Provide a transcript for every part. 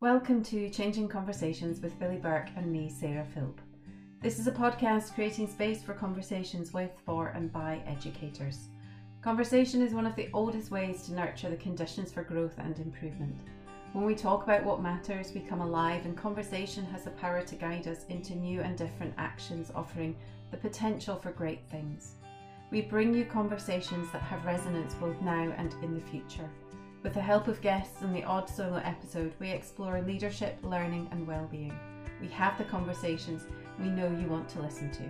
Welcome to Changing Conversations with Billy Burke and me, Sarah Philp. This is a podcast creating space for conversations with, for, and by educators. Conversation is one of the oldest ways to nurture the conditions for growth and improvement. When we talk about what matters, we come alive, and conversation has the power to guide us into new and different actions, offering the potential for great things. We bring you conversations that have resonance both now and in the future. With the help of guests and the odd solo episode, we explore leadership, learning, and well-being. We have the conversations we know you want to listen to.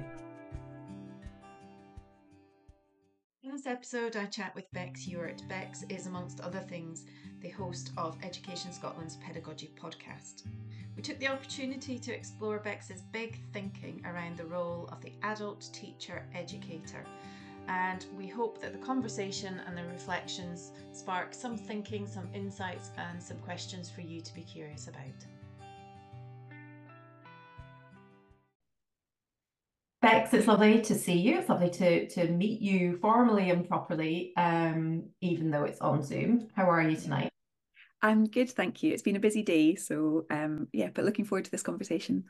In this episode, I chat with Bex Ewart. Bex is, amongst other things, the host of Education Scotland's Pedagogy podcast. We took the opportunity to explore Bex's big thinking around the role of the adult teacher educator and we hope that the conversation and the reflections spark some thinking, some insights, and some questions for you to be curious about. Bex, it's lovely to see you. It's lovely to, to meet you formally and properly, um, even though it's on Zoom. How are you tonight? I'm good, thank you. It's been a busy day, so um, yeah, but looking forward to this conversation.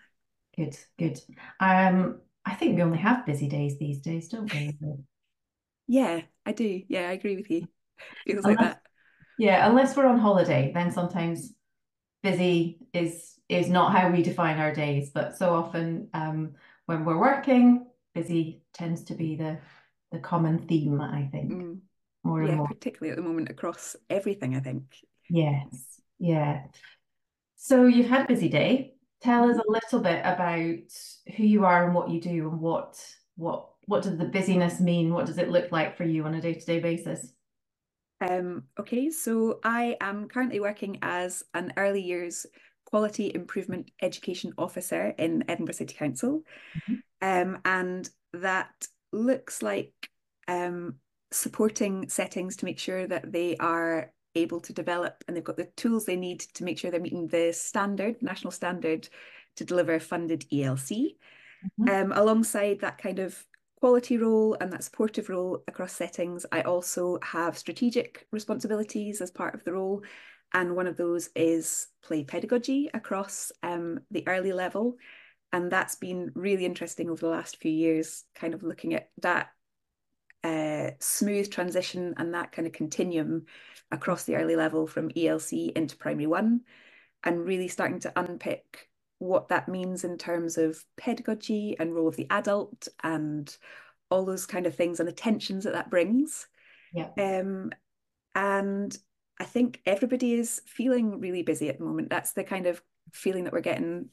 Good, good. Um, I think we only have busy days these days, don't we? Yeah, I do. Yeah, I agree with you. Feels like that. Yeah, unless we're on holiday, then sometimes busy is is not how we define our days. But so often um, when we're working, busy tends to be the the common theme, I think. Mm. More yeah, more. particularly at the moment across everything, I think. Yes. Yeah. So you've had a busy day. Tell us a little bit about who you are and what you do and what what what does the busyness mean? What does it look like for you on a day-to-day basis? Um, okay, so I am currently working as an early years quality improvement education officer in Edinburgh City Council. Mm-hmm. Um, and that looks like um, supporting settings to make sure that they are able to develop and they've got the tools they need to make sure they're meeting the standard, national standard to deliver funded ELC. Mm-hmm. Um, alongside that kind of quality role and that supportive role across settings, I also have strategic responsibilities as part of the role. And one of those is play pedagogy across um, the early level. And that's been really interesting over the last few years, kind of looking at that uh, smooth transition and that kind of continuum across the early level from ELC into primary one, and really starting to unpick what that means in terms of pedagogy and role of the adult and all those kind of things and the tensions that that brings. Yeah. Um, and I think everybody is feeling really busy at the moment. That's the kind of feeling that we're getting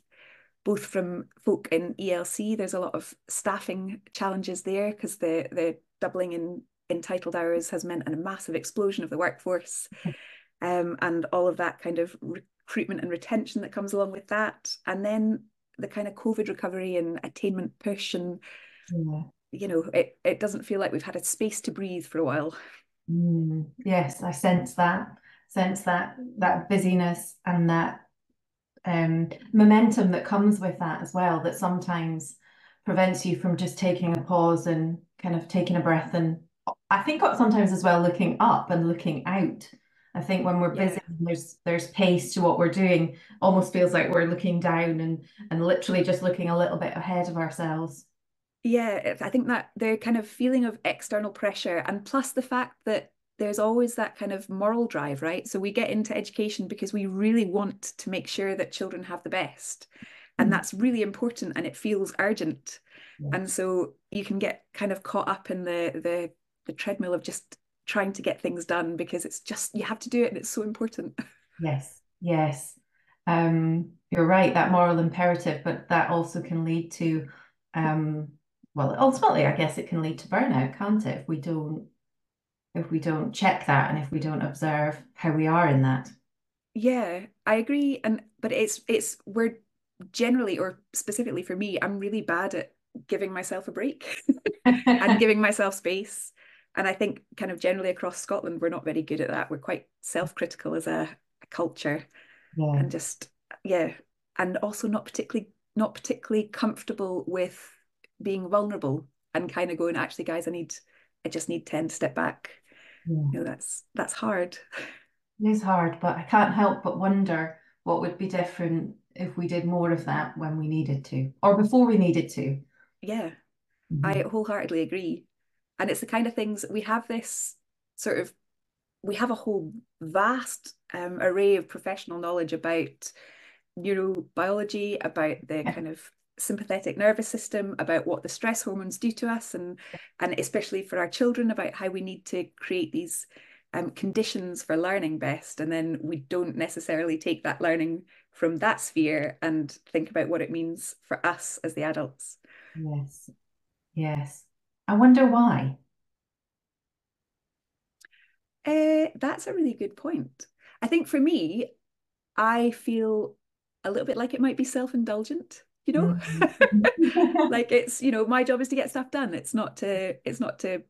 both from folk in ELC. There's a lot of staffing challenges there because the the doubling in entitled hours has meant a massive explosion of the workforce. Um, and all of that kind of recruitment and retention that comes along with that. And then the kind of COVID recovery and attainment push and yeah. you know, it, it doesn't feel like we've had a space to breathe for a while. Mm, yes, I sense that, sense that that busyness and that um, momentum that comes with that as well, that sometimes prevents you from just taking a pause and kind of taking a breath and I think sometimes as well looking up and looking out I think when we're busy, yeah. there's there's pace to what we're doing. Almost feels like we're looking down and and literally just looking a little bit ahead of ourselves. Yeah, I think that the kind of feeling of external pressure, and plus the fact that there's always that kind of moral drive, right? So we get into education because we really want to make sure that children have the best, and mm. that's really important, and it feels urgent. Yeah. And so you can get kind of caught up in the the the treadmill of just trying to get things done because it's just you have to do it and it's so important. Yes yes. Um you're right that moral imperative but that also can lead to um well ultimately i guess it can lead to burnout can't it? If we don't if we don't check that and if we don't observe how we are in that. Yeah i agree and but it's it's we're generally or specifically for me i'm really bad at giving myself a break and giving myself space and I think kind of generally across Scotland, we're not very good at that. We're quite self-critical as a, a culture, yeah. and just yeah, and also not particularly not particularly comfortable with being vulnerable and kind of going, actually, guys, I need, I just need ten to step back. Yeah. You know, that's that's hard. It is hard, but I can't help but wonder what would be different if we did more of that when we needed to or before we needed to. Yeah, mm-hmm. I wholeheartedly agree. And it's the kind of things we have this sort of, we have a whole vast um, array of professional knowledge about neurobiology, about the kind of sympathetic nervous system, about what the stress hormones do to us, and and especially for our children, about how we need to create these um, conditions for learning best. And then we don't necessarily take that learning from that sphere and think about what it means for us as the adults. Yes. Yes. I wonder why. Uh, that's a really good point. I think for me, I feel a little bit like it might be self-indulgent you know? Like it's you know my job is to get stuff done. It's not to it's not to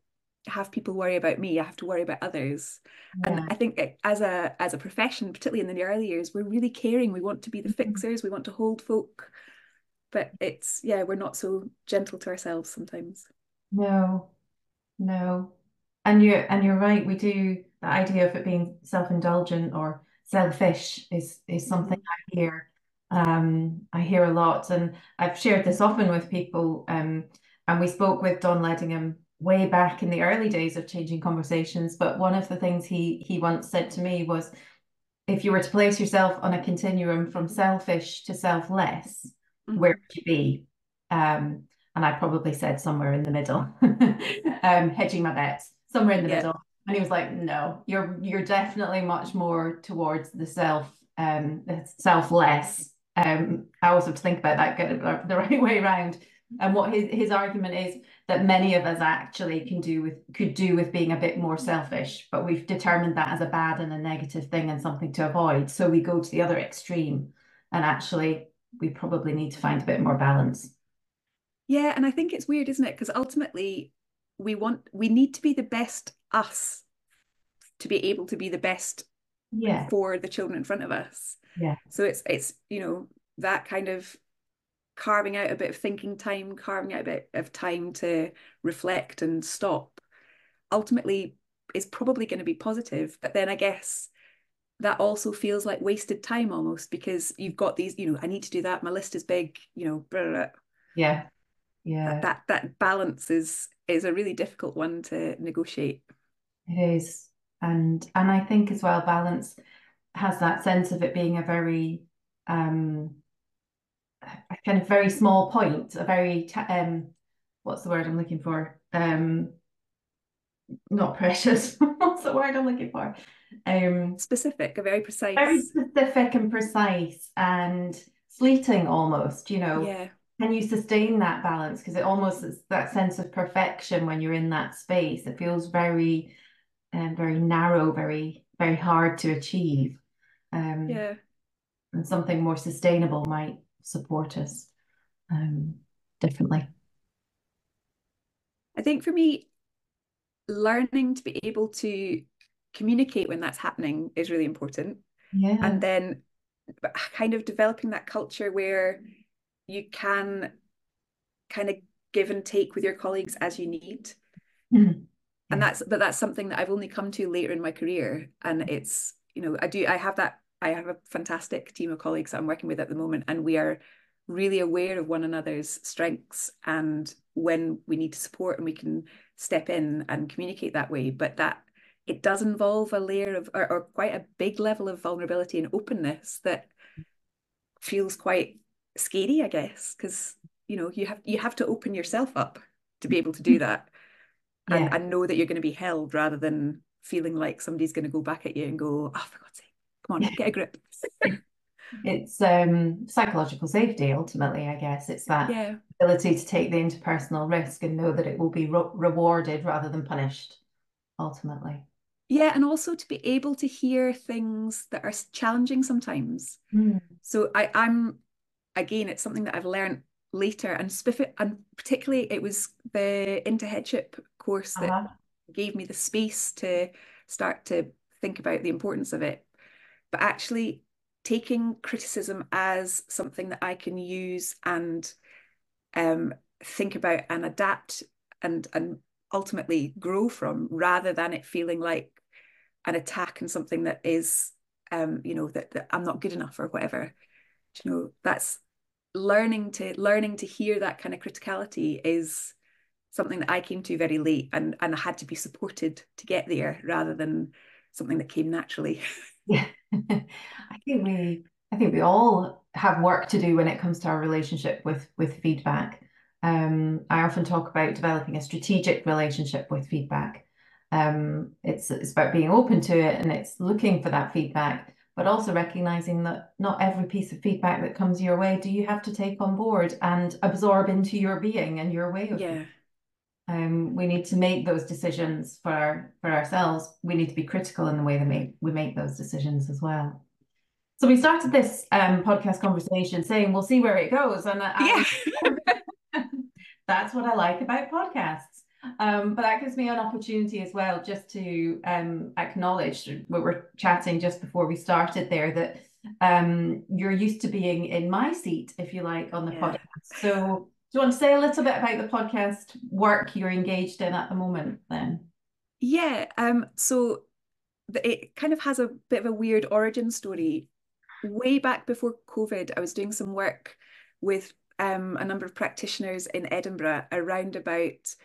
have people worry about me. I have to worry about others. Yeah. and i think as a as a profession particularly in the early years we're really caring. We want to be the mm-hmm. fixers. We want to hold folk. But it's yeah we're not so gentle to ourselves sometimes no no and you're and you're right we do the idea of it being self-indulgent or selfish is is something mm-hmm. i hear um, I hear a lot, and I've shared this often with people. Um, and we spoke with Don Ledingham way back in the early days of changing conversations. But one of the things he he once said to me was, if you were to place yourself on a continuum from selfish to selfless, mm-hmm. where would you be? Um, and I probably said somewhere in the middle, um, hedging my bets, somewhere in the yeah. middle. And he was like, "No, you're you're definitely much more towards the self, um, selfless um, I always have to think about that, get it the right way around. And what his, his argument is that many of us actually can do with could do with being a bit more selfish, but we've determined that as a bad and a negative thing and something to avoid. So we go to the other extreme, and actually we probably need to find a bit more balance. Yeah, and I think it's weird, isn't it? Because ultimately we want we need to be the best us to be able to be the best yeah. for the children in front of us. Yeah. So it's it's you know that kind of carving out a bit of thinking time, carving out a bit of time to reflect and stop, ultimately is probably going to be positive. But then I guess that also feels like wasted time almost because you've got these, you know, I need to do that. My list is big, you know. Blah, blah, blah. Yeah. Yeah. That that balance is is a really difficult one to negotiate. It is. And and I think as well balance has that sense of it being a very um a kind of very small point, a very um what's the word I'm looking for? Um not precious. what's the word I'm looking for? Um specific, a very precise. Very specific and precise and fleeting almost, you know. Yeah. Can you sustain that balance? Because it almost is that sense of perfection when you're in that space. It feels very um, very narrow, very, very hard to achieve. Um, yeah. And something more sustainable might support us um, differently. I think for me, learning to be able to communicate when that's happening is really important. Yeah. And then kind of developing that culture where you can kind of give and take with your colleagues as you need. Mm-hmm. And that's but that's something that I've only come to later in my career. And it's, you know, I do I have that I have a fantastic team of colleagues that I'm working with at the moment, and we are really aware of one another's strengths and when we need to support and we can step in and communicate that way. But that it does involve a layer of or, or quite a big level of vulnerability and openness that feels quite scary, I guess, because you know you have you have to open yourself up to be able to do that and, yeah. and know that you're going to be held rather than feeling like somebody's going to go back at you and go, oh, for God's sake, come on, yeah. get a grip. it's um psychological safety ultimately i guess it's that yeah. ability to take the interpersonal risk and know that it will be re- rewarded rather than punished ultimately yeah and also to be able to hear things that are challenging sometimes mm. so i i'm again it's something that i've learned later and and particularly it was the into headship course that uh-huh. gave me the space to start to think about the importance of it. But actually, taking criticism as something that I can use and um, think about and adapt and and ultimately grow from, rather than it feeling like an attack and something that is um, you know, that, that I'm not good enough or whatever. You know, that's learning to learning to hear that kind of criticality is something that I came to very late and and I had to be supported to get there rather than something that came naturally. Yeah. I think we I think we all have work to do when it comes to our relationship with with feedback. Um, I often talk about developing a strategic relationship with feedback. Um, it's it's about being open to it and it's looking for that feedback, but also recognizing that not every piece of feedback that comes your way do you have to take on board and absorb into your being and your way of yeah. Um, we need to make those decisions for for ourselves. We need to be critical in the way that make, we make those decisions as well. So we started this um, podcast conversation saying we'll see where it goes, and I, yeah. that's what I like about podcasts. Um, but that gives me an opportunity as well, just to um, acknowledge we were chatting just before we started there that um, you're used to being in my seat, if you like, on the yeah. podcast. So do you want to say a little bit about the podcast work you're engaged in at the moment then? Yeah, um, so it kind of has a bit of a weird origin story. Way back before COVID, I was doing some work with um, a number of practitioners in Edinburgh around about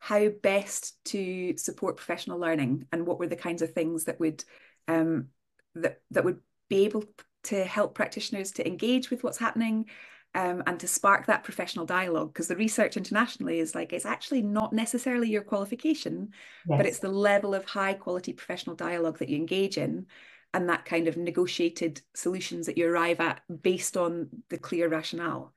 how best to support professional learning and what were the kinds of things that would um, that that would be able to help practitioners to engage with what's happening um, and to spark that professional dialogue because the research internationally is like it's actually not necessarily your qualification yes. but it's the level of high quality professional dialogue that you engage in and that kind of negotiated solutions that you arrive at based on the clear rationale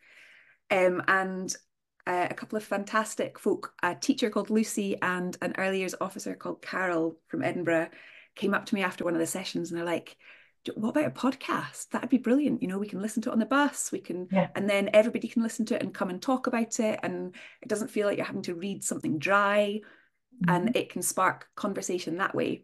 um, and uh, a couple of fantastic folk a teacher called lucy and an early years officer called carol from edinburgh came up to me after one of the sessions and they're like what about a podcast? That'd be brilliant. You know, we can listen to it on the bus. We can, yeah. and then everybody can listen to it and come and talk about it. And it doesn't feel like you're having to read something dry, mm-hmm. and it can spark conversation that way.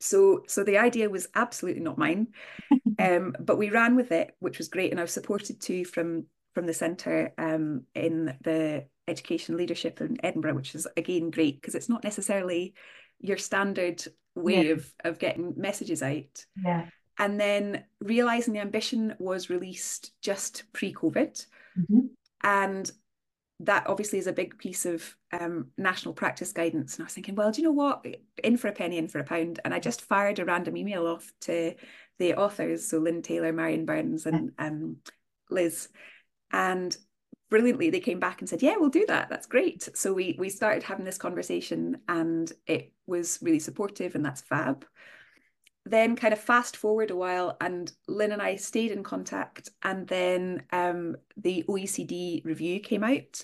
So, so the idea was absolutely not mine, um, but we ran with it, which was great, and I was supported too from from the centre um, in the education leadership in Edinburgh, which is again great because it's not necessarily your standard way yeah. of of getting messages out. Yeah. And then realizing the ambition was released just pre-COVID. Mm-hmm. And that obviously is a big piece of um, national practice guidance. And I was thinking, well, do you know what? In for a penny, in for a pound. And I just fired a random email off to the authors, so Lynn Taylor, Marion Burns, and um, Liz. And brilliantly they came back and said yeah we'll do that. That's great. So we we started having this conversation and it was really supportive and that's fab. Then kind of fast forward a while and lynn and i stayed in contact and then um, the oecd review came out.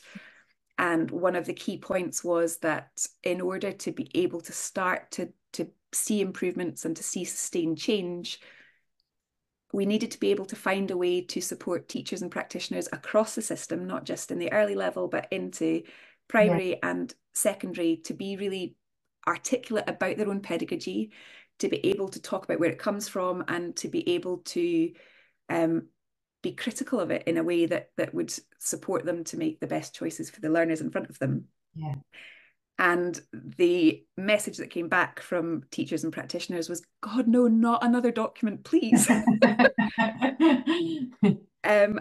And one of the key points was that in order to be able to start to to see improvements and to see sustained change we needed to be able to find a way to support teachers and practitioners across the system, not just in the early level, but into primary yeah. and secondary, to be really articulate about their own pedagogy, to be able to talk about where it comes from, and to be able to um, be critical of it in a way that that would support them to make the best choices for the learners in front of them. Yeah. And the message that came back from teachers and practitioners was, God, no, not another document, please. um,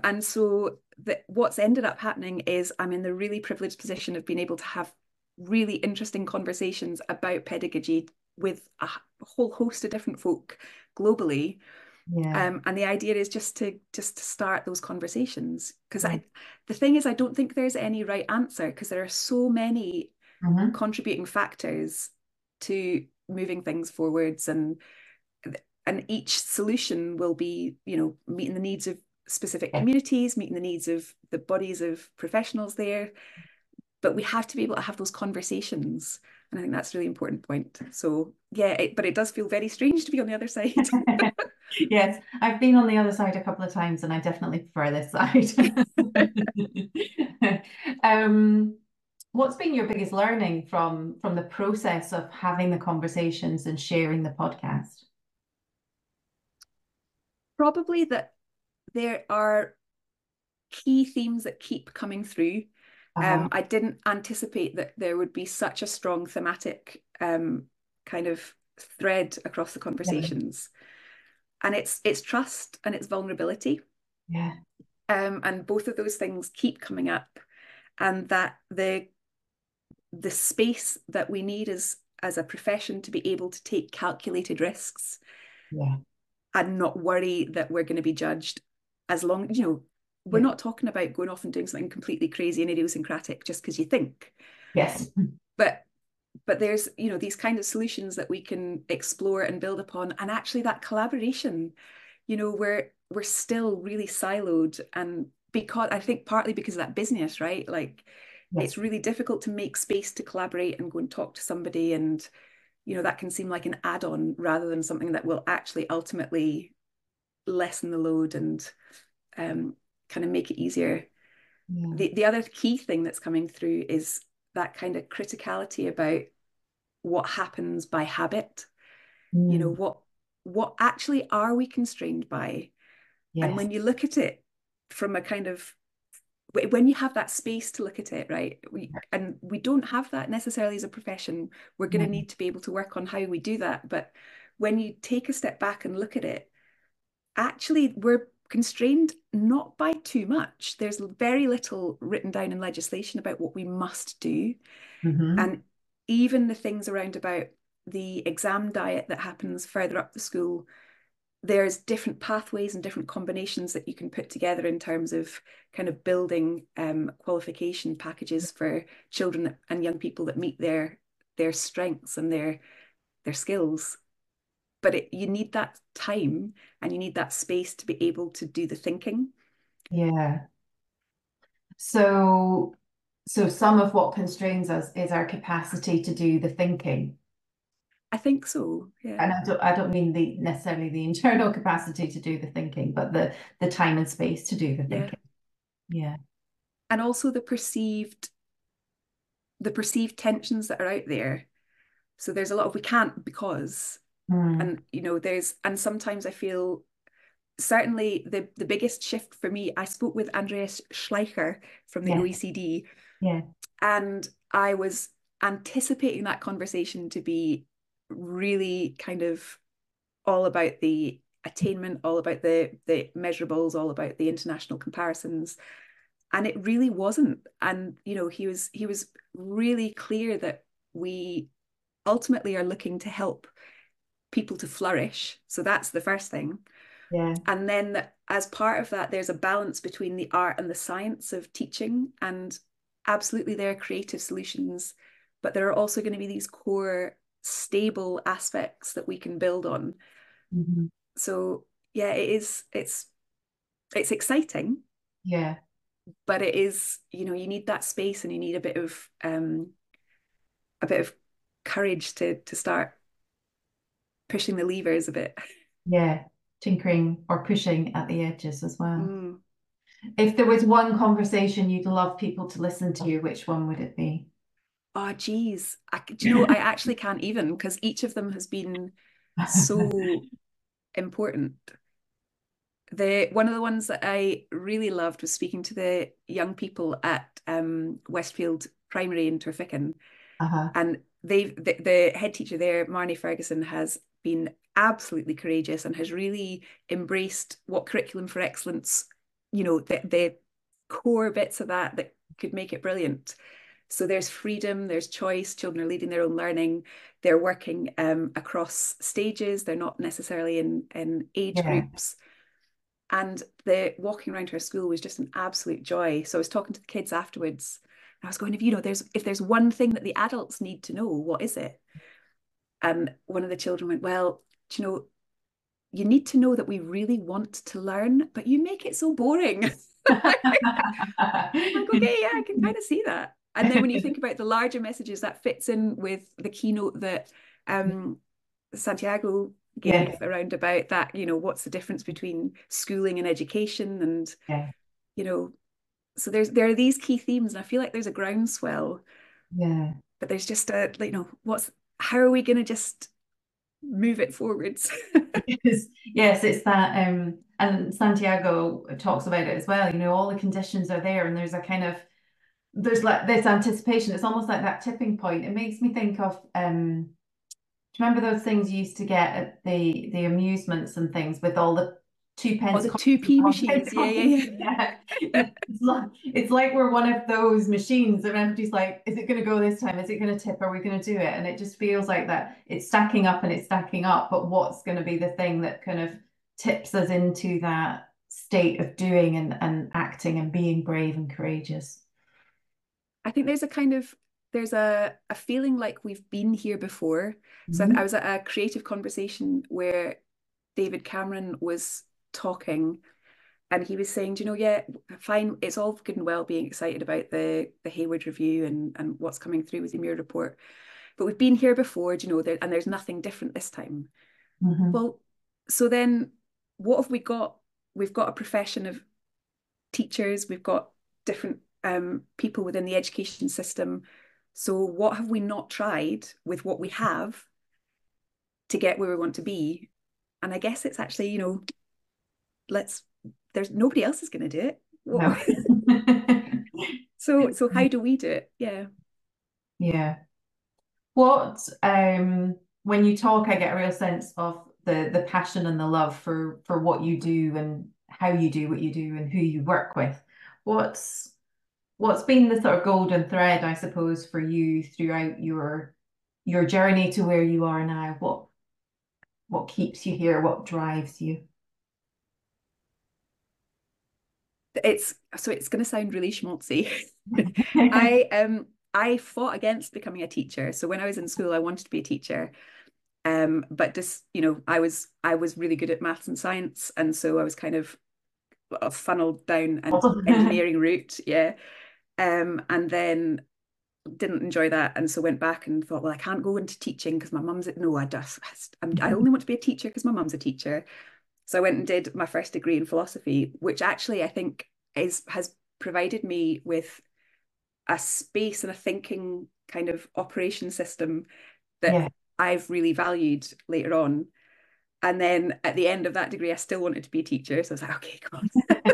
and so the, what's ended up happening is I'm in the really privileged position of being able to have really interesting conversations about pedagogy with a whole host of different folk globally. Yeah. Um, and the idea is just to just to start those conversations because I the thing is I don't think there's any right answer because there are so many mm-hmm. contributing factors to moving things forwards and and each solution will be you know meeting the needs of specific communities meeting the needs of the bodies of professionals there. But we have to be able to have those conversations and i think that's a really important point. So yeah it, but it does feel very strange to be on the other side. Yes i've been on the other side a couple of times and i definitely prefer this side. Um what's been your biggest learning from from the process of having the conversations and sharing the podcast? Probably that there are key themes that keep coming through. Uh-huh. um, i didn't anticipate that there would be such a strong thematic um, kind of thread across the conversations. And it's it's trust and it's vulnerability. Yeah. Um, and both of those things keep coming up and that the the space that we need as as a profession to be able to take calculated risks yeah. and not worry that we're going to be judged as long you know we're yeah. not talking about going off and doing something completely crazy and idiosyncratic just because you think. Yes. But but there's you know these kind of solutions that we can explore and build upon and actually that collaboration you know we're we're still really siloed and because i think partly because of that business right? Like yes. it's really difficult to make space to collaborate and go and talk to somebody and you know that can seem like an add-on rather than something that will actually ultimately lessen the load and um, kind of make it easier yeah. the, the other key thing that's coming through is that kind of criticality about what happens by habit mm. you know mm. what what actually are we constrained by yes. and when you look at it from a kind of when you have that space to look at it right we and we don't have that necessarily as a profession. We're going to need to be able to work on how we do that but when you take a step back and look at it actually we're constrained not by too much. There's very little written down in legislation about what we must do. Mm-hmm. and even the things around about the exam diet that happens further up the school there's different pathways and different combinations that you can put together in terms of kind of building um, qualification packages for children and young people that meet their their strengths and their their skills. But it, you need that time and you need that space to be able to do the thinking. Yeah. So so some of what constrains us is our capacity to do the thinking I think so. Yeah. And I don't I don't mean the necessarily the internal capacity to do the thinking, but the the time and space to do the thinking. Yeah. yeah. And also the perceived the perceived tensions that are out there. So there's a lot of we can't because mm. and you know there's and sometimes I feel certainly the the biggest shift for me I spoke with Andreas Schleicher from the yeah. OECD. Yeah. And I was anticipating that conversation to be really kind of all about the attainment, all about the the measurables, all about the international comparisons. And it really wasn't. And you know, he was he was really clear that we ultimately are looking to help people to flourish. So that's the first thing. Yeah. And then as part of that, there's a balance between the art and the science of teaching. And absolutely there are creative solutions, but there are also going to be these core stable aspects that we can build on. Mm-hmm. so yeah it is it's it's exciting. Yeah. But it is you know you need that space and you need a bit of um a bit of courage to to start pushing the levers a bit. Yeah tinkering or pushing at the edges as well. Mm. if there was one conversation you'd love people to listen to you, which one would it be oh geez. I, do you know i actually can't even because each of them has been so important. The one of the ones that i really loved was speaking to the young people at um, westfield primary in Torphichen uh-huh. and they've the, the head teacher there marnie ferguson has been absolutely courageous and has really embraced what curriculum for excellence you know the, the core bits of that that could make it brilliant so there's freedom, there's choice, children are leading their own learning, they're working um, across stages, they're not necessarily in, in age yeah. groups. And the walking around her school was just an absolute joy. So I was talking to the kids afterwards. I was going, if you know, there's if there's one thing that the adults need to know, what is it? And one of the children went, Well, you know, you need to know that we really want to learn, but you make it so boring. Like, okay, yeah, I can kind of see that and then when you think about the larger messages that fits in with the keynote that um, santiago gave yeah. around about that you know what's the difference between schooling and education and yeah. you know so there's there are these key themes and i feel like there's a groundswell yeah but there's just a you know what's how are we going to just move it forwards yes, yes it's that um and santiago talks about it as well you know all the conditions are there and there's a kind of there's like this anticipation. It's almost like that tipping point. It makes me think of um you remember those things you used to get at the the amusements and things with all the two pence. Oh, the two p machines. Yeah, yeah, yeah. yeah. it's, like, it's like we're one of those machines and everybody's like, is it going to go this time? Is it going to tip? Are we going to do it? And it just feels like that it's stacking up and it's stacking up. But what's going to be the thing that kind of tips us into that state of doing and, and acting and being brave and courageous? I think there's a kind of there's a, a feeling like we've been here before. Mm-hmm. So I, I was at a creative conversation where David Cameron was talking and he was saying, Do you know, yeah, fine, it's all good and well being excited about the the Hayward review and and what's coming through with the Muir report, but we've been here before, do you know, there, and there's nothing different this time. Mm-hmm. Well, so then what have we got? We've got a profession of teachers, we've got different um, people within the education system. So what have we not tried with what we have to get where we want to be? And I guess it's actually, you know, let's there's nobody else is going to do it no. so so how do we do it yeah yeah what um when you talk i get a real sense of the the passion and the love for for what you do and how you do what you do and who you work with what's what's been the sort of golden thread i suppose for you throughout your your journey to where you are now what what keeps you here what drives you it's so it's going to sound really schmaltzy. I um I fought against becoming a teacher. So when I was in school, I wanted to be a teacher. Um, but just you know, I was I was really good at maths and science, and so I was kind of funneled down an engineering route. Yeah. Um, and then didn't enjoy that, and so went back and thought, well, I can't go into teaching because my mum's no, I just I'm, I only want to be a teacher because my mum's a teacher. So I went and did my first degree in philosophy, which actually I think is has provided me with a space and a thinking kind of operation system that yeah. I've really valued later on. And then at the end of that degree, I still wanted to be a teacher. So I was like, okay, come on,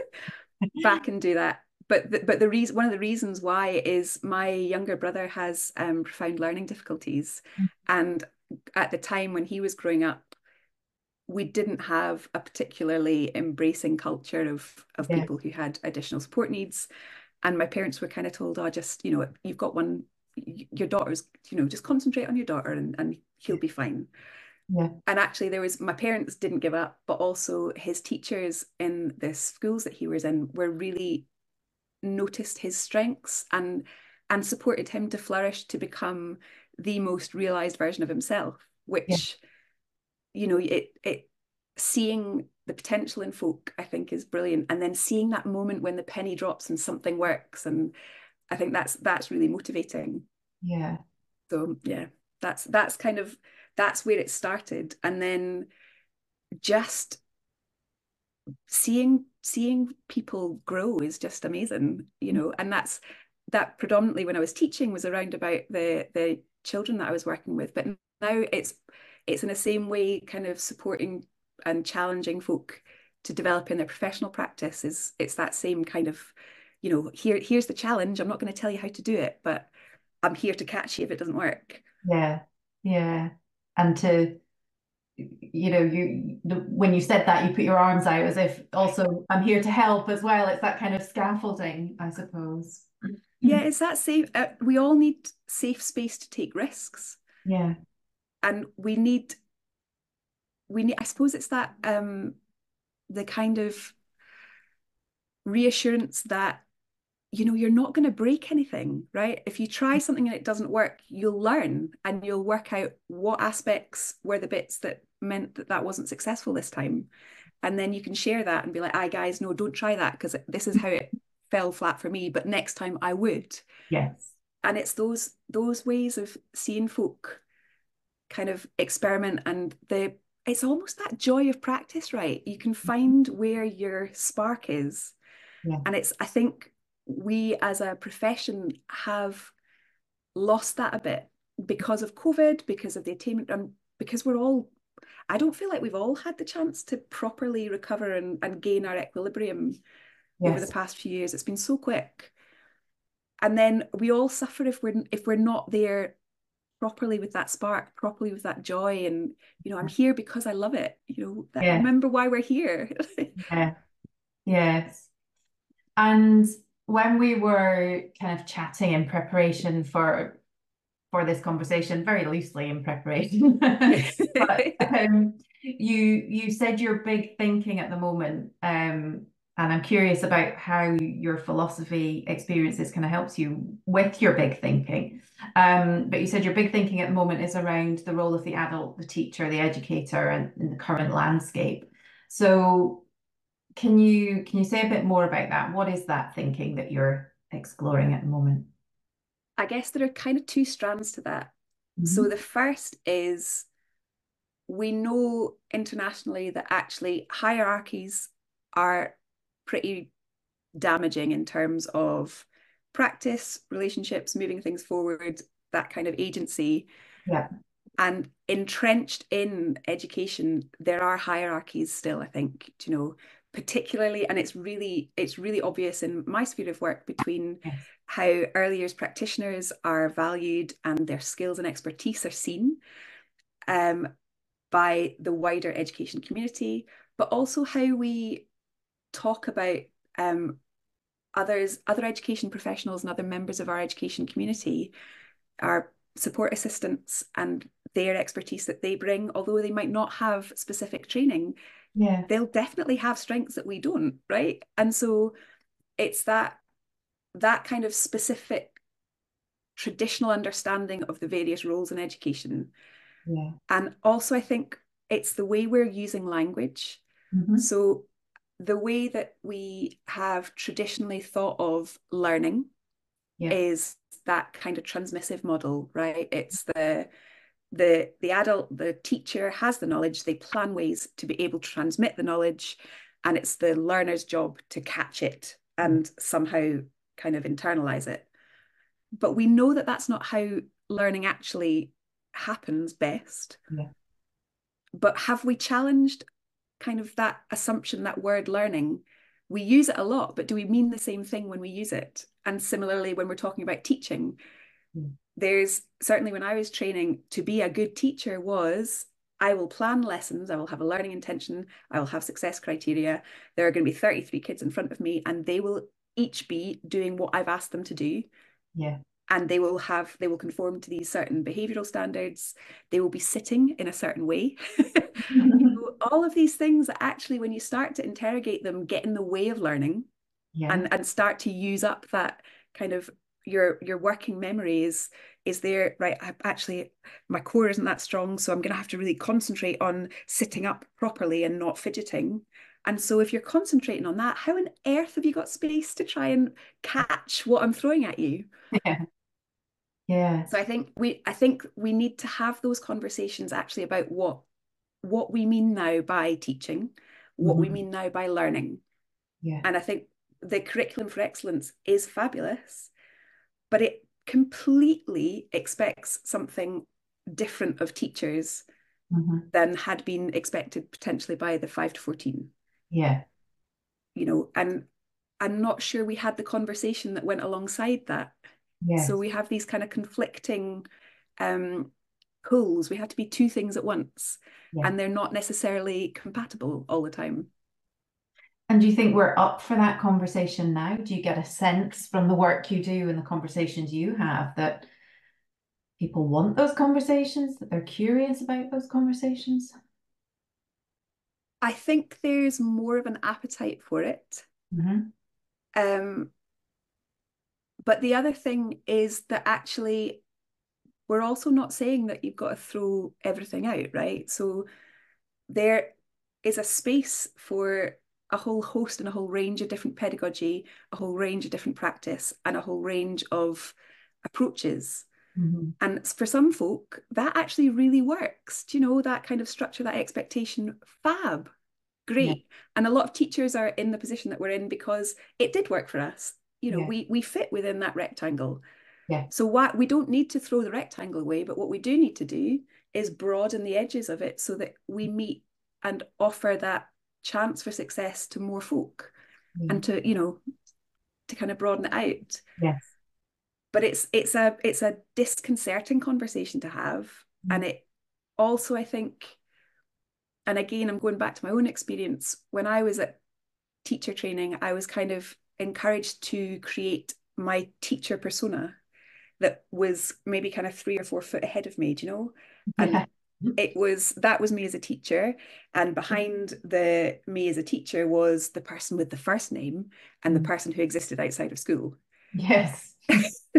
back and do that. But the, but the reason one of the reasons why is my younger brother has um, profound learning difficulties, mm-hmm. and at the time when he was growing up, we didn't have a particularly embracing culture of of yeah. people who had additional support needs and my parents were kind of told oh just you know you've got one your daughter's you know just concentrate on your daughter and, and he'll be fine yeah. And actually, there was my parents didn't give up, but also his teachers in the schools that he was in were really noticed his strengths and and supported him to flourish to become the most realized version of himself, which you know it it seeing the potential in folk i think is brilliant. And then seeing that moment when the penny drops and something works and i think that's that's really motivating. Yeah. So yeah that's that's kind of that's where it started. And then just seeing seeing people grow is just amazing you mm. know and that's that predominantly when i was teaching was around about the the children that i was working with but now it's it's in the same way kind of supporting and challenging folk to develop in their professional practice is it's that same kind of you know here here's the challenge i'm not going to tell you how to do it but i'm here to catch you if it doesn't work. Yeah yeah. And to you know you when you said that you put your arms out as if also i'm here to help as well. It's that kind of scaffolding i suppose. Yeah it's that safe uh, we all need safe space to take risks. Yeah. And we need we need i suppose it's that um the kind of reassurance that you know you're not going to break anything right? If you try something and it doesn't work you'll learn and you'll work out what aspects were the bits that meant that that wasn't successful this time. And then you can share that and be like "I guys no don't try that because this is how it fell flat for me but next time i would. Yes. And it's those those ways of seeing folk kind of experiment and the it's almost that joy of practice right? You can mm-hmm. find where your spark is. Yeah. and it's i think we as a profession have lost that a bit because of covid because of the attainment and because we're all i don't feel like we've all had the chance to properly recover and, and gain our equilibrium yes. over the past few years it's been so quick and then we all suffer if we're if we're not there properly with that spark, properly with that joy. And, you know, I'm here because I love it. You know, that, Yeah. remember why we're here. Yeah. Yes. And when we were kind of chatting in preparation for for this conversation, very loosely in preparation, but um, you you said you're big thinking at the moment, um, and I'm curious about how your philosophy experiences kind of helps you with your big thinking. Um, but you said your big thinking at the moment is around the role of the adult, the teacher, the educator, and in the current landscape. So can you can you say a bit more about that? What is that thinking that you're exploring at the moment? I guess there are kind of two strands to that. So Mhm. the first is we know internationally that actually hierarchies are pretty damaging in terms of practice, relationships, moving things forward, that kind of agency. Yeah. And entrenched in education, there are hierarchies still, I think, you know, particularly, and it's really, it's really obvious in my sphere of work between Yes. How early years practitioners are valued and their skills and expertise are seen um, by the wider education community, but also how we talk about um, others, other education professionals and other members of our education community, our support assistants and their expertise that they bring, although they might not have specific training, Yeah. they'll definitely have strengths that we don't, right? And so it's that that kind of specific traditional understanding of the various roles in education. Yeah. And also I think it's the way we're using language. Mhm. So the way that we have traditionally thought of learning Yeah. is that kind of transmissive model, right? It's the the the adult, the teacher has the knowledge, they plan ways to be able to transmit the knowledge, and it's the learner's job to catch it and somehow kind of internalize it. But we know that that's not how learning actually happens best. Yeah. But have we challenged kind of that assumption, that word learning? We use it a lot, but do we mean the same thing when we use it? And similarly, when we're talking about teaching, Mm. there's certainly when I was training to be a good teacher was I will plan lessons, I will have a learning intention, I will have success criteria. There are going to be 33 kids in front of me, and they will each be doing what I've asked them to do. Yeah. and they will have they will conform to these certain behavioral standards. They will be sitting in a certain way. You know, all of these things that actually when you start to interrogate them get in the way of learning Yeah. and and start to use up that kind of your your working memory is is there right? I, actually my core isn't that strong so i'm going to have to really concentrate on sitting up properly and not fidgeting and so if you're concentrating on that how on earth have you got space to try and catch what i'm throwing at you Yeah. Yeah. so I think we I think we need to have those conversations actually about what what we mean now by teaching, what we Mhm. mean now by learning. Yeah. And I think the curriculum for excellence is fabulous, but it completely expects something different of teachers Mhm. than had been expected potentially by the 5 to 14 Yeah. you know and i'm not sure we had the conversation that went alongside that Yes. so we have these kind of conflicting um pulls we have to be two things at once Yeah. and they're not necessarily compatible all the time And do you think we're up for that conversation now? Do you get a sense from the work you do and the conversations you have that people want those conversations, that they're curious about those conversations? I think there's more of an appetite for it Mhm. um but the other thing is that actually we're also not saying that you've got to throw everything out right so there is a space for a whole host and a whole range of different pedagogy, a whole range of different practice, and a whole range of approaches. Mhm. And for some folk, that actually really works. Do you know that kind of structure, that expectation? Fab, great. And a lot of teachers are in the position that we're in because it did work for us. You know, Yeah. we we fit within that rectangle. Yeah. So what we don't need to throw the rectangle away, but what we do need to do is broaden the edges of it so that we meet and offer that chance for success to more folk Yeah. and to, you know, to kind of broaden it out. Yes. But it's it's a it's a disconcerting conversation to have mm. and it also i think and again i'm going back to my own experience when i was at teacher training i was kind of encouraged to create my teacher persona that was maybe kind of three or four foot ahead of me do you know and yeah. it was that was me as a teacher and behind the me as a teacher was the person with the first name and the mm. person who existed outside of school yes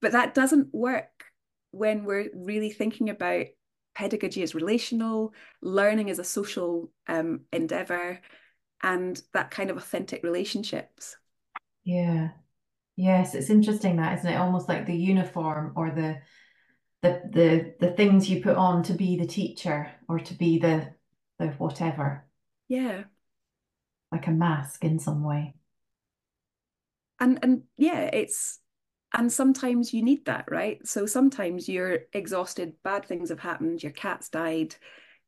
but that doesn't work when we're really thinking about pedagogy as relational, learning as a social um, endeavor, and that kind of authentic relationships. Yeah. Yes, it's interesting that, isn't it? Almost like the uniform or the the the the things you put on to be the teacher or to be the the whatever. Yeah. Like a mask in some way and and yeah it's and sometimes you need that right? So sometimes you're exhausted bad things have happened your cat's died.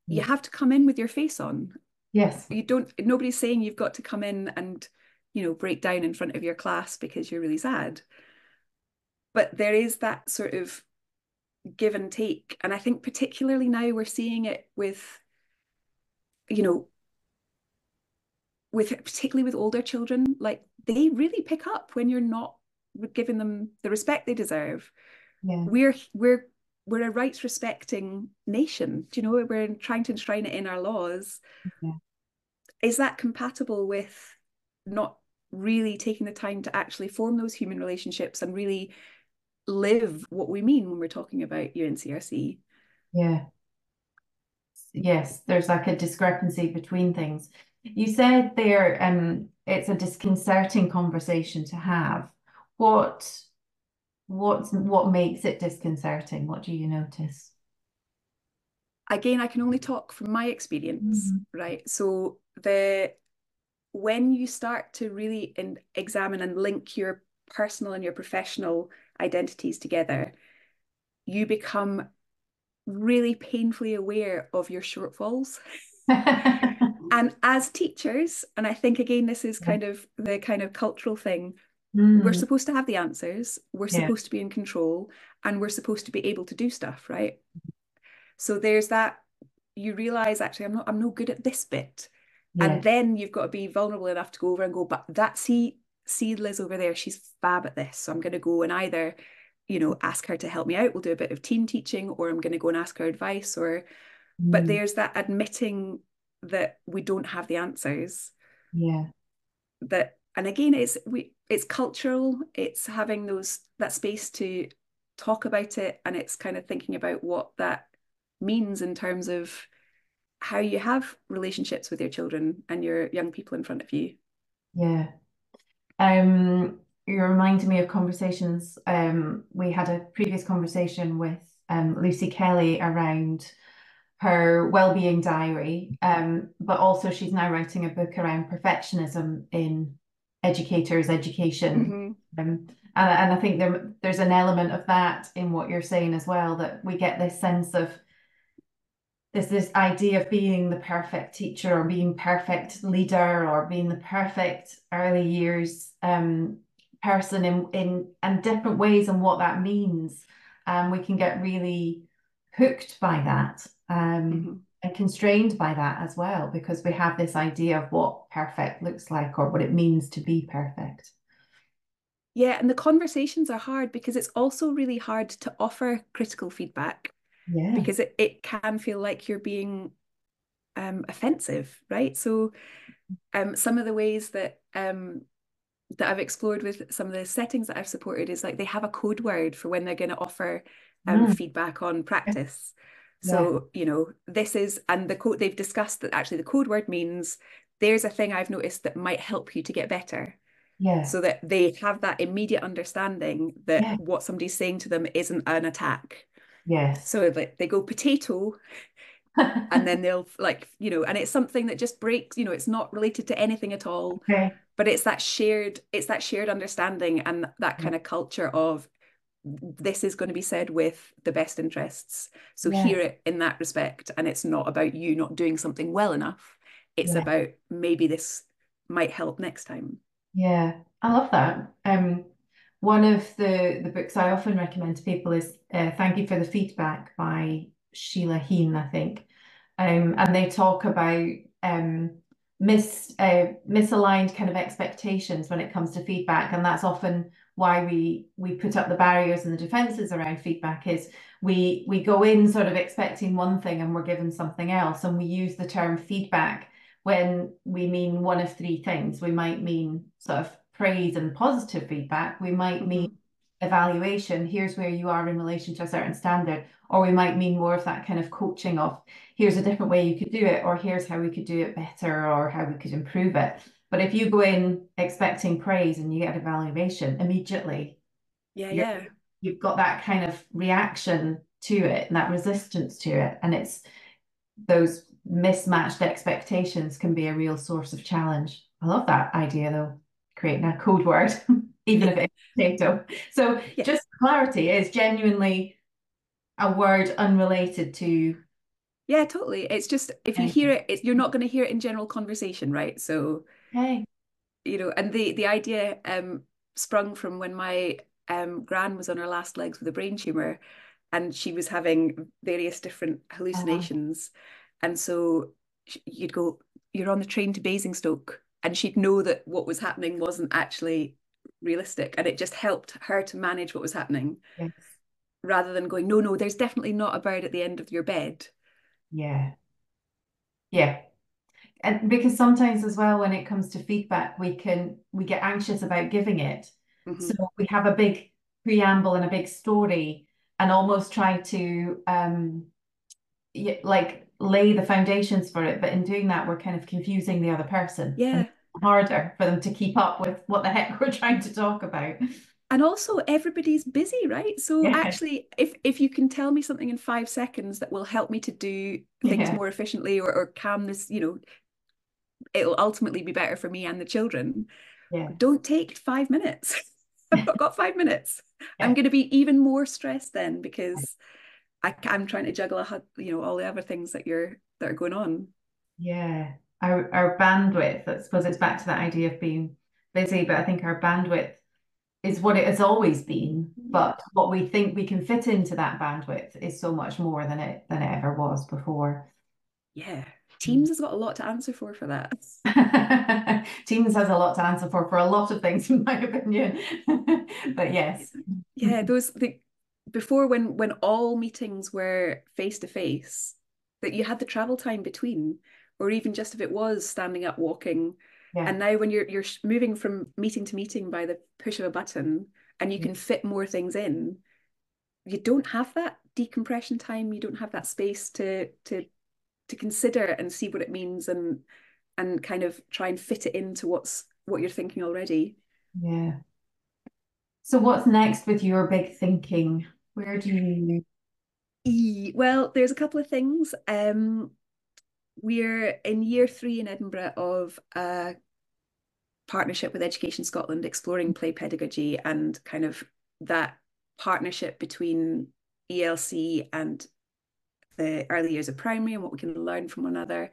You have to come in with your face on. Yes. You don't nobody's saying you've got to come in and you know break down in front of your class because you're really sad. But there is that sort of give and take and i think particularly now we're seeing it with you know with particularly with older children like they really pick up when you're not giving them the respect they deserve. Yeah. We're we're we're a rights respecting nation. Do you know we're trying to enshrine it in our laws? Yeah. Is that compatible with not really taking the time to actually form those human relationships and really live what we mean when we're talking about UNCRC? Yeah. Yes, there's like a discrepancy between things. You said there um it's a disconcerting conversation to have. What what what makes it disconcerting? What do you notice? Again, I can only talk from my experience, mm-hmm. right? So the when you start to really in, examine and link your personal and your professional identities together, you become really painfully aware of your shortfalls. and as teachers and i think again this is kind of the kind of cultural thing mm. we're supposed to have the answers we're yeah. supposed to be in control and we're supposed to be able to do stuff right so there's that you realize actually i'm not i'm no good at this bit yeah. and then you've got to be vulnerable enough to go over and go but that see see liz over there she's fab at this so i'm going to go and either you know ask her to help me out we'll do a bit of team teaching or i'm going to go and ask her advice or mm. but there's that admitting that we don't have the answers. Yeah. That and again it's we it's cultural it's having those that space to talk about it and it's kind of thinking about what that means in terms of how you have relationships with your children and your young people in front of you. Yeah. Um you're reminding me of conversations um we had a previous conversation with um lucy kelly around her well-being diary um, but also she's now writing a book around perfectionism in educators education. Mm-hmm. um, and, and i think there, there's an element of that in what you're saying as well that we get this sense of there's this idea of being the perfect teacher or being perfect leader or being the perfect early years um, person in in and different ways and what that means. And we can get really hooked by that um, mm-hmm. and constrained by that as well, because we have this idea of what perfect looks like or what it means to be perfect. Yeah, and the conversations are hard because it's also really hard to offer critical feedback. Yeah. Because it, it can feel like you're being um, offensive, right? So um, some of the ways that um, that I've explored with some of the settings that I've supported is like they have a code word for when they're going to offer um, mm. feedback on practice. So, yeah. you know, this is, and the code, they've discussed that actually the code word means there's a thing I've noticed that might help you to get better. Yeah. So that they have that immediate understanding that yeah. what somebody's saying to them isn't an attack. Yes. So like they go potato and then they'll like, you know, and it's something that just breaks, you know, it's not related to anything at all. Okay. But it's that shared, it's that shared understanding and that kind of culture of this is going to be said with the best interests. So yeah. hear it in that respect. And it's not about you not doing something well enough. It's yeah. about maybe this might help next time. Yeah, I love that. Um, one of the, the books I often recommend to people is uh, Thank You for the Feedback by Sheila Heen, I think. Um, and they talk about um, mis, uh, misaligned kind of expectations when it comes to feedback. And that's often why we we put up the barriers and the defenses around feedback is we we go in sort of expecting one thing and we're given something else. And we use the term feedback when we mean one of three things. We might mean sort of praise and positive feedback. We might mm-hmm. mean evaluation here's where you are in relation to a certain standard. Or we might mean more of that kind of coaching of here's a different way you could do it or here's how we could do it better or how we could improve it but if you go in expecting praise and you get evaluation immediately yeah yeah. you've got that kind of reaction to it and that resistance to it. And it's those mismatched expectations can be a real source of challenge. I love that idea though creating a code word even if it's potato. So yes. just clarity is genuinely a word unrelated to yeah totally. It's just if you hear it you're not going to hear it in general conversation right? So okay you know and the the idea um sprung from when my um, Gran was on her last legs with a brain tumor and she was having various different hallucinations. Uh-huh. And so you'd go, You're on the train to Basingstoke. And she'd know that what was happening wasn't actually realistic. And it just helped her to manage what was happening yes. rather than going, No, no, there's definitely not a bird at the end of your bed. Yeah. Yeah. And because sometimes as well, when it comes to feedback, we can we get anxious about giving it Mm-hmm. So we have a big preamble and a big story and almost try to um, like lay the foundations for it. But in doing that, we're kind of confusing the other person. Yeah. Harder for them to keep up with what the heck we're trying to talk about. And also everybody's busy, right? So yeah. actually if if you can tell me something in five seconds that will help me to do things yeah. more efficiently or, or calm this, you know, it'll ultimately be better for me and the children. Yeah. Don't take five minutes. I've got five minutes. Yeah. I'm going to be even more stressed then because I, am trying to juggle, a, you know, all the other things that you're that are going on. Yeah, our our bandwidth. I suppose it's back to that idea of being busy, but I think our bandwidth is what it has always been. Mm. But what we think we can fit into that bandwidth is so much more than it than it ever was before. Yeah, Hmm. Teams has got a lot to answer for for that. Teams has a lot to answer for for a lot of things, in my opinion. but yes, yeah, those the before when when all meetings were face to face, that you had the travel time between, or even just if it was standing up, walking. Yeah. And now when you're you're moving from meeting to meeting by the push of a button, and you can mm-hmm. fit more things in, you don't have that decompression time. You don't have that space to to to consider and see what it means and and kind of try and fit it into what's what you're thinking already. Yeah. So what's next with your big thinking? Where do you well there's a couple of things. Um we're in year three in edinburgh of a partnership with education scotland exploring play pedagogy and kind of that partnership between elc and the early years of primary and what we can learn from one another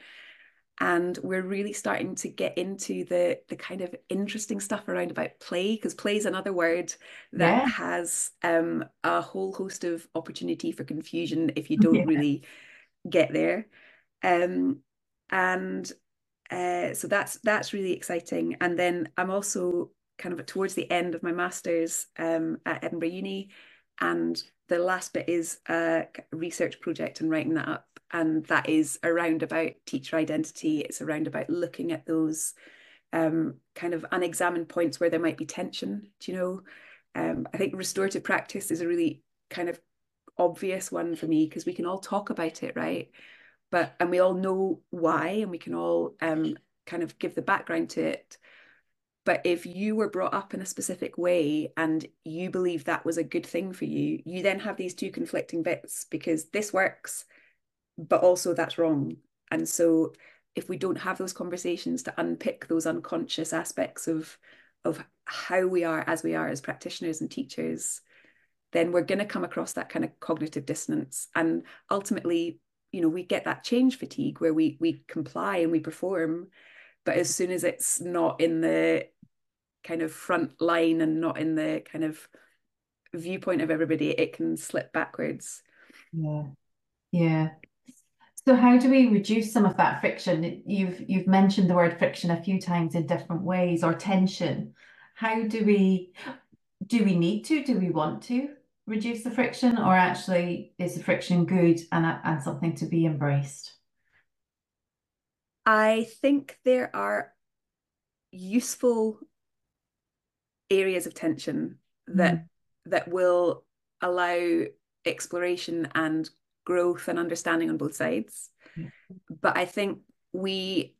and we're really starting to get into the the kind of interesting stuff around about play because play is another word that yeah. has um, a whole host of opportunity for confusion if you don't yeah. really get there um, and uh, so that's that's really exciting and then i'm also kind of towards the end of my masters um, at edinburgh uni and the last bit is a research project and writing that up and that is around about teacher identity. It's around about looking at those um, kind of unexamined points where there might be tension do you know? Um, i think restorative practice is a really kind of obvious one for me because we can all talk about it right? But and we all know why and we can all um, kind of give the background to it but if you were brought up in a specific way and you believe that was a good thing for you, you then have these two conflicting bits because this works, but also that's wrong. And so if we don't have those conversations to unpick those unconscious aspects of of how we are as we are as practitioners and teachers, then we're going to come across that kind of cognitive dissonance. And ultimately, you know, we get that change fatigue where we we comply and we perform, but as soon as it's not in the kind of front line and not in the kind of viewpoint of everybody, it can slip backwards. Yeah. Yeah. So how do we reduce some of that friction? You've you've mentioned the word friction a few times in different ways or tension. How do we do we need to? Do we want to reduce the friction or actually is the friction good and, and something to be embraced? I think there are useful areas of tension that mm. that will allow exploration and growth and understanding on both sides. Mm. But I think we,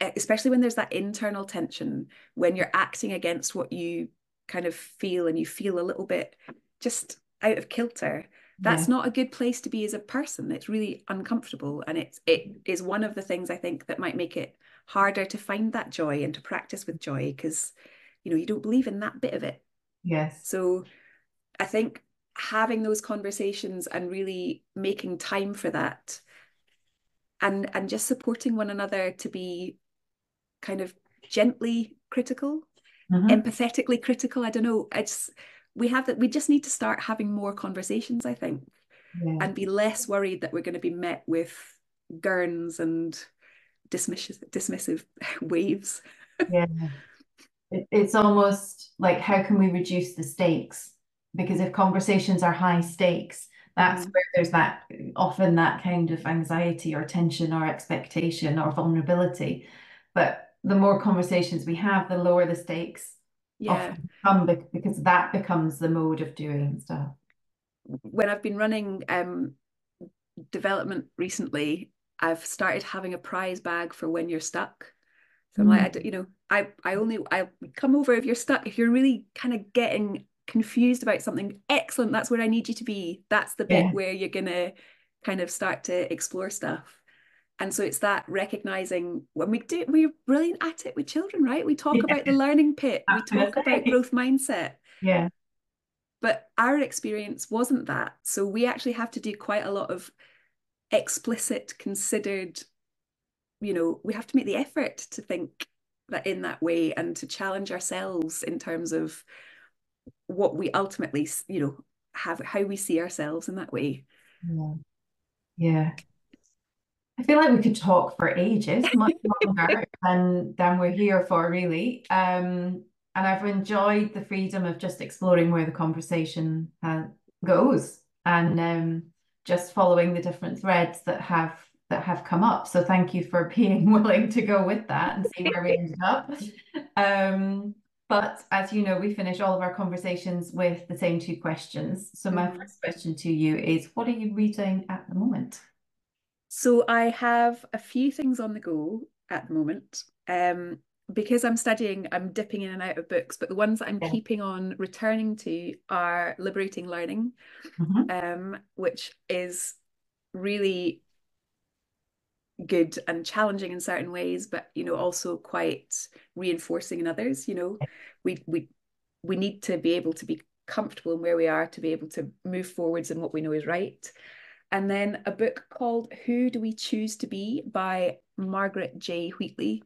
especially when there's that internal tension, when you're acting against what you kind of feel and you feel a little bit just out of kilter, that's yeah. not a good place to be as a person. It's really uncomfortable. And it's it is one of the things I think that might make it harder to find that joy and to practice with joy because you know you don't believe in that bit of it. Yes. So I think having those conversations and really making time for that and and just supporting one another to be kind of gently critical mm-hmm. empathetically critical i don't know it's we have that we just need to start having more conversations i think yeah. and be less worried that we're going to be met with gurns and dismissive dismissive waves yeah it's almost like how can we reduce the stakes because if conversations are high stakes that's mm. where there's that often that kind of anxiety or tension or expectation or vulnerability but the more conversations we have the lower the stakes yeah. come because that becomes the mode of doing stuff. When i've been running um development recently i've started having a prize bag for when you're stuck. So i'm mm. like I, you know i i only i come over if you're stuck. If you're really kind of getting confused about something excellent that's where i need you to be. That's the bit yeah. where you're gonna kind of start to explore stuff and so it's that recognizing when we do we're brilliant at it with children right? We talk yeah. about the learning pit. We talk about growth mindset. Yeah. But our experience wasn't that. So we actually have to do quite a lot of explicit considered you know we have to make the effort to think that in that way and to challenge ourselves in terms of what we ultimately you know have how we see ourselves in that way. Yeah. Yeah I feel like we could talk for ages, much longer than than we're here for, really. Um, and I've enjoyed the freedom of just exploring where the conversation uh, goes and um, just following the different threads that have that have come up. So thank you for being willing to go with that and see where we ended up. Um, but as you know, we finish all of our conversations with the same two questions. So my mm. first question to you is, what are you reading at the moment? So I have a few things on the go at the moment. Um, because I'm studying, I'm dipping in and out of books, but the ones that I'm yeah. keeping on returning to are Liberating Learning, mm-hmm. um, which is really good and challenging in certain ways, but you know, also quite reinforcing in others. You know, we we we need to be able to be comfortable in where we are to be able to move forwards in what we know is right and then a book called Who Do We Choose to Be by Margaret J. Wheatley,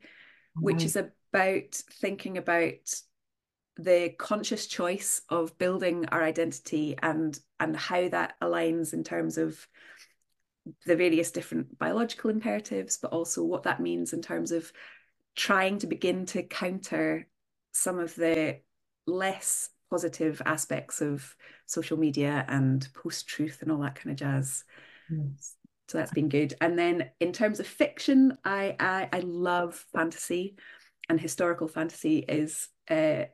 which is about thinking about the conscious choice of building our identity and and how that aligns in terms of the various different biological imperatives, but also what that means in terms of trying to begin to counter some of the less positive aspects of social media and post truth and all that kind of jazz. Yes. So that's been good. And then in terms of fiction, I I, I love fantasy, and historical fantasy is uh,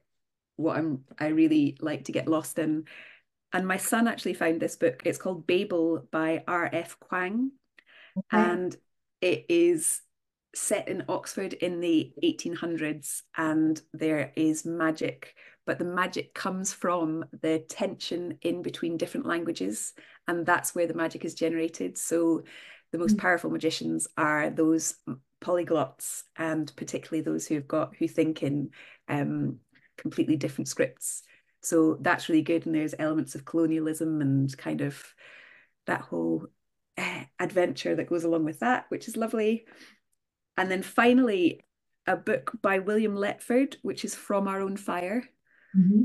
what I'm I really like to get lost in. And my son actually found this book. It's called Babel by R. F. Kuang, okay. and it is set in Oxford in the 1800s, and there is magic but the magic comes from the tension in between different languages and that's where the magic is generated. So the most mm. powerful magicians are those polyglots and particularly those who've got who think in um, completely different scripts. So that's really good and there's elements of colonialism and kind of that whole uh, adventure that goes along with that which is lovely and then finally a book by William Letford, which is From Our Own Fire. Mm-hmm.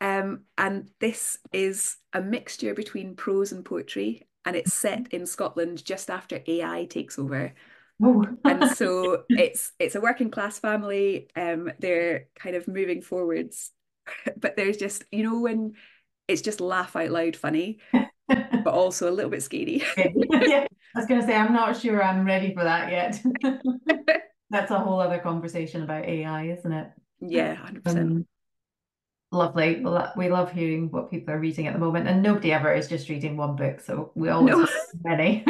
Um, and this is a mixture between prose and poetry, and it's set in Scotland just after AI takes over. Oh. and so it's it's a working class family. Um, they're kind of moving forwards, but there's just you know when it's just laugh out loud funny, but also a little bit scary. yeah, I was going to say I'm not sure I'm ready for that yet. That's a whole other conversation about AI, isn't it? Yeah, hundred um, percent. Lovely. Well, we love hearing what people are reading at the moment, and nobody ever is just reading one book, so we always no. have many.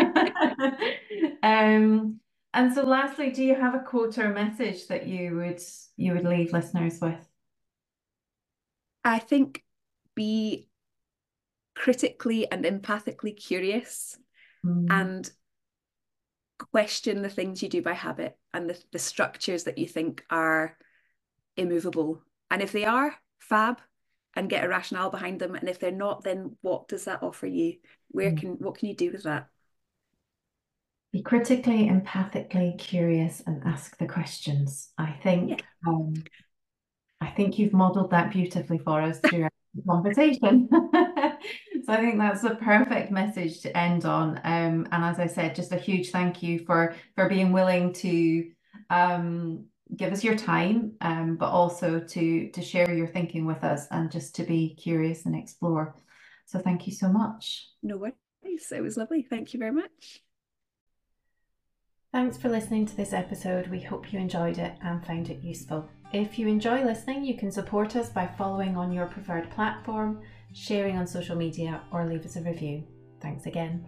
um, and so, lastly, do you have a quote or a message that you would you would leave listeners with? I think be critically and empathically curious mm. and question the things you do by habit and the, the structures that you think are immovable. And if they are, fab and get a rationale behind them. And if they're not, then what does that offer you? Where mm. can what can you do with that? Be critically, empathically curious and ask the questions. I think yeah. um, I think you've modeled that beautifully for us throughout the conversation. so I think that's a perfect message to end on. Um, and as I said, just a huge thank you for for being willing to um, give us your time, um, but also to to share your thinking with us and just to be curious and explore. So thank you so much. No worries. It was lovely. Thank you very much. Thanks for listening to this episode. We hope you enjoyed it and found it useful. If you enjoy listening, you can support us by following on your preferred platform, sharing on social media, or leave us a review. Thanks again.